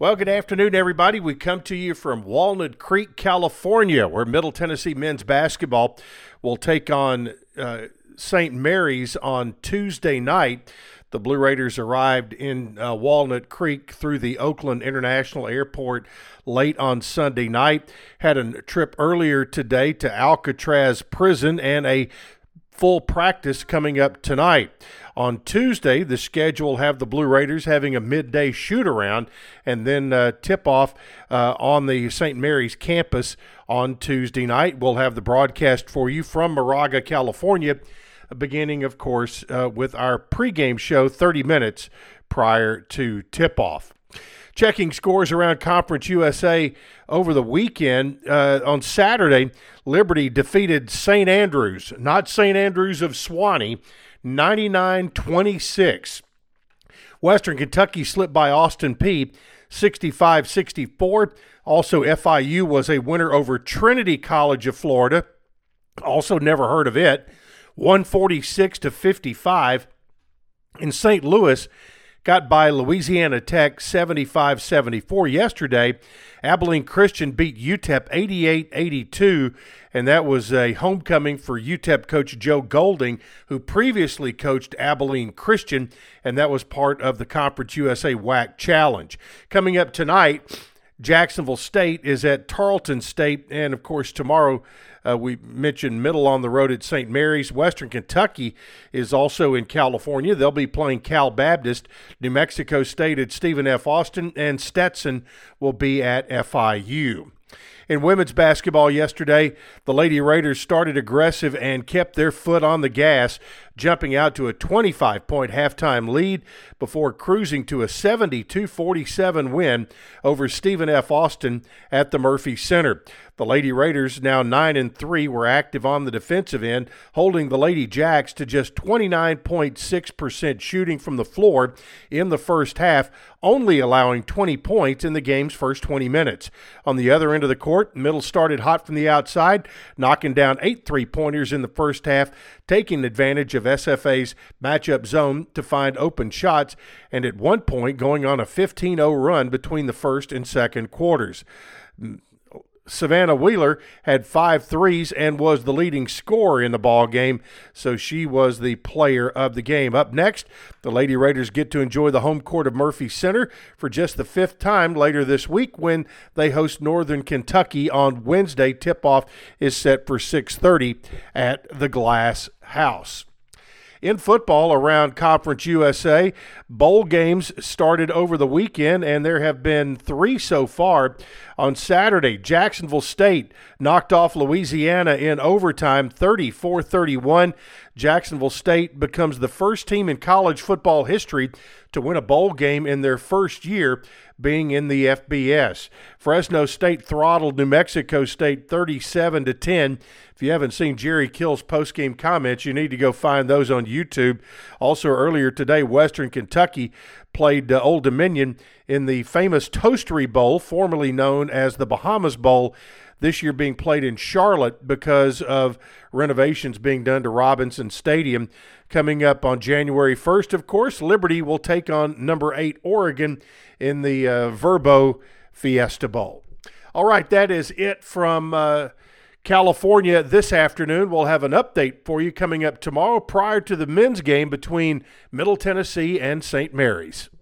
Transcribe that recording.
Well, good afternoon, everybody. We come to you from Walnut Creek, California, where Middle Tennessee men's basketball will take on uh, St. Mary's on Tuesday night. The Blue Raiders arrived in uh, Walnut Creek through the Oakland International Airport late on Sunday night. Had a trip earlier today to Alcatraz Prison and a full practice coming up tonight. On Tuesday, the schedule will have the Blue Raiders having a midday shoot around and then uh, tip off uh, on the St. Mary's campus on Tuesday night. We'll have the broadcast for you from Moraga, California, beginning, of course, uh, with our pregame show 30 minutes prior to tip off checking scores around Conference USA over the weekend. Uh, on Saturday, Liberty defeated St. Andrews, not St. Andrews of Sewanee, 99 26. Western Kentucky slipped by Austin Peay 65 64. Also, FIU was a winner over Trinity College of Florida. Also, never heard of it. 146 to 55. In St. Louis, got by Louisiana Tech 75 74 yesterday. Abilene Christian beat UTEP 88 82, and that was a homecoming for UTEP coach Joe Golding, who previously coached Abilene Christian, and that was part of the Conference USA WAC Challenge. Coming up tonight, Jacksonville State is at Tarleton State, and of course, tomorrow uh, we mentioned middle on the road at St. Mary's. Western Kentucky is also in California. They'll be playing Cal Baptist. New Mexico State at Stephen F. Austin, and Stetson will be at FIU. In women's basketball yesterday, the Lady Raiders started aggressive and kept their foot on the gas, jumping out to a 25 point halftime lead before cruising to a 72 47 win over Stephen F. Austin at the Murphy Center. The Lady Raiders, now 9 and 3, were active on the defensive end, holding the Lady Jacks to just 29.6% shooting from the floor in the first half, only allowing 20 points in the game's first 20 minutes. On the other end of the court, Middle started hot from the outside, knocking down eight three pointers in the first half, taking advantage of SFA's matchup zone to find open shots, and at one point going on a 15 0 run between the first and second quarters. Savannah Wheeler had five threes and was the leading scorer in the ball game, so she was the player of the game. Up next, the Lady Raiders get to enjoy the home court of Murphy Center for just the fifth time later this week when they host Northern Kentucky on Wednesday. Tip-off is set for 6:30 at the Glass House. In football around Conference USA, bowl games started over the weekend, and there have been three so far. On Saturday, Jacksonville State knocked off Louisiana in overtime 34 31. Jacksonville State becomes the first team in college football history to win a bowl game in their first year being in the FBS. Fresno State throttled New Mexico State 37 to 10. If you haven't seen Jerry Kill's post-game comments, you need to go find those on YouTube. Also earlier today, Western Kentucky played uh, Old Dominion in the famous Toastery Bowl, formerly known as the Bahamas Bowl this year being played in Charlotte because of renovations being done to Robinson Stadium. Coming up on January 1st, of course, Liberty will take on number eight Oregon in the uh, Vrbo Fiesta Bowl. All right, that is it from. Uh, California this afternoon. We'll have an update for you coming up tomorrow prior to the men's game between Middle Tennessee and St. Mary's.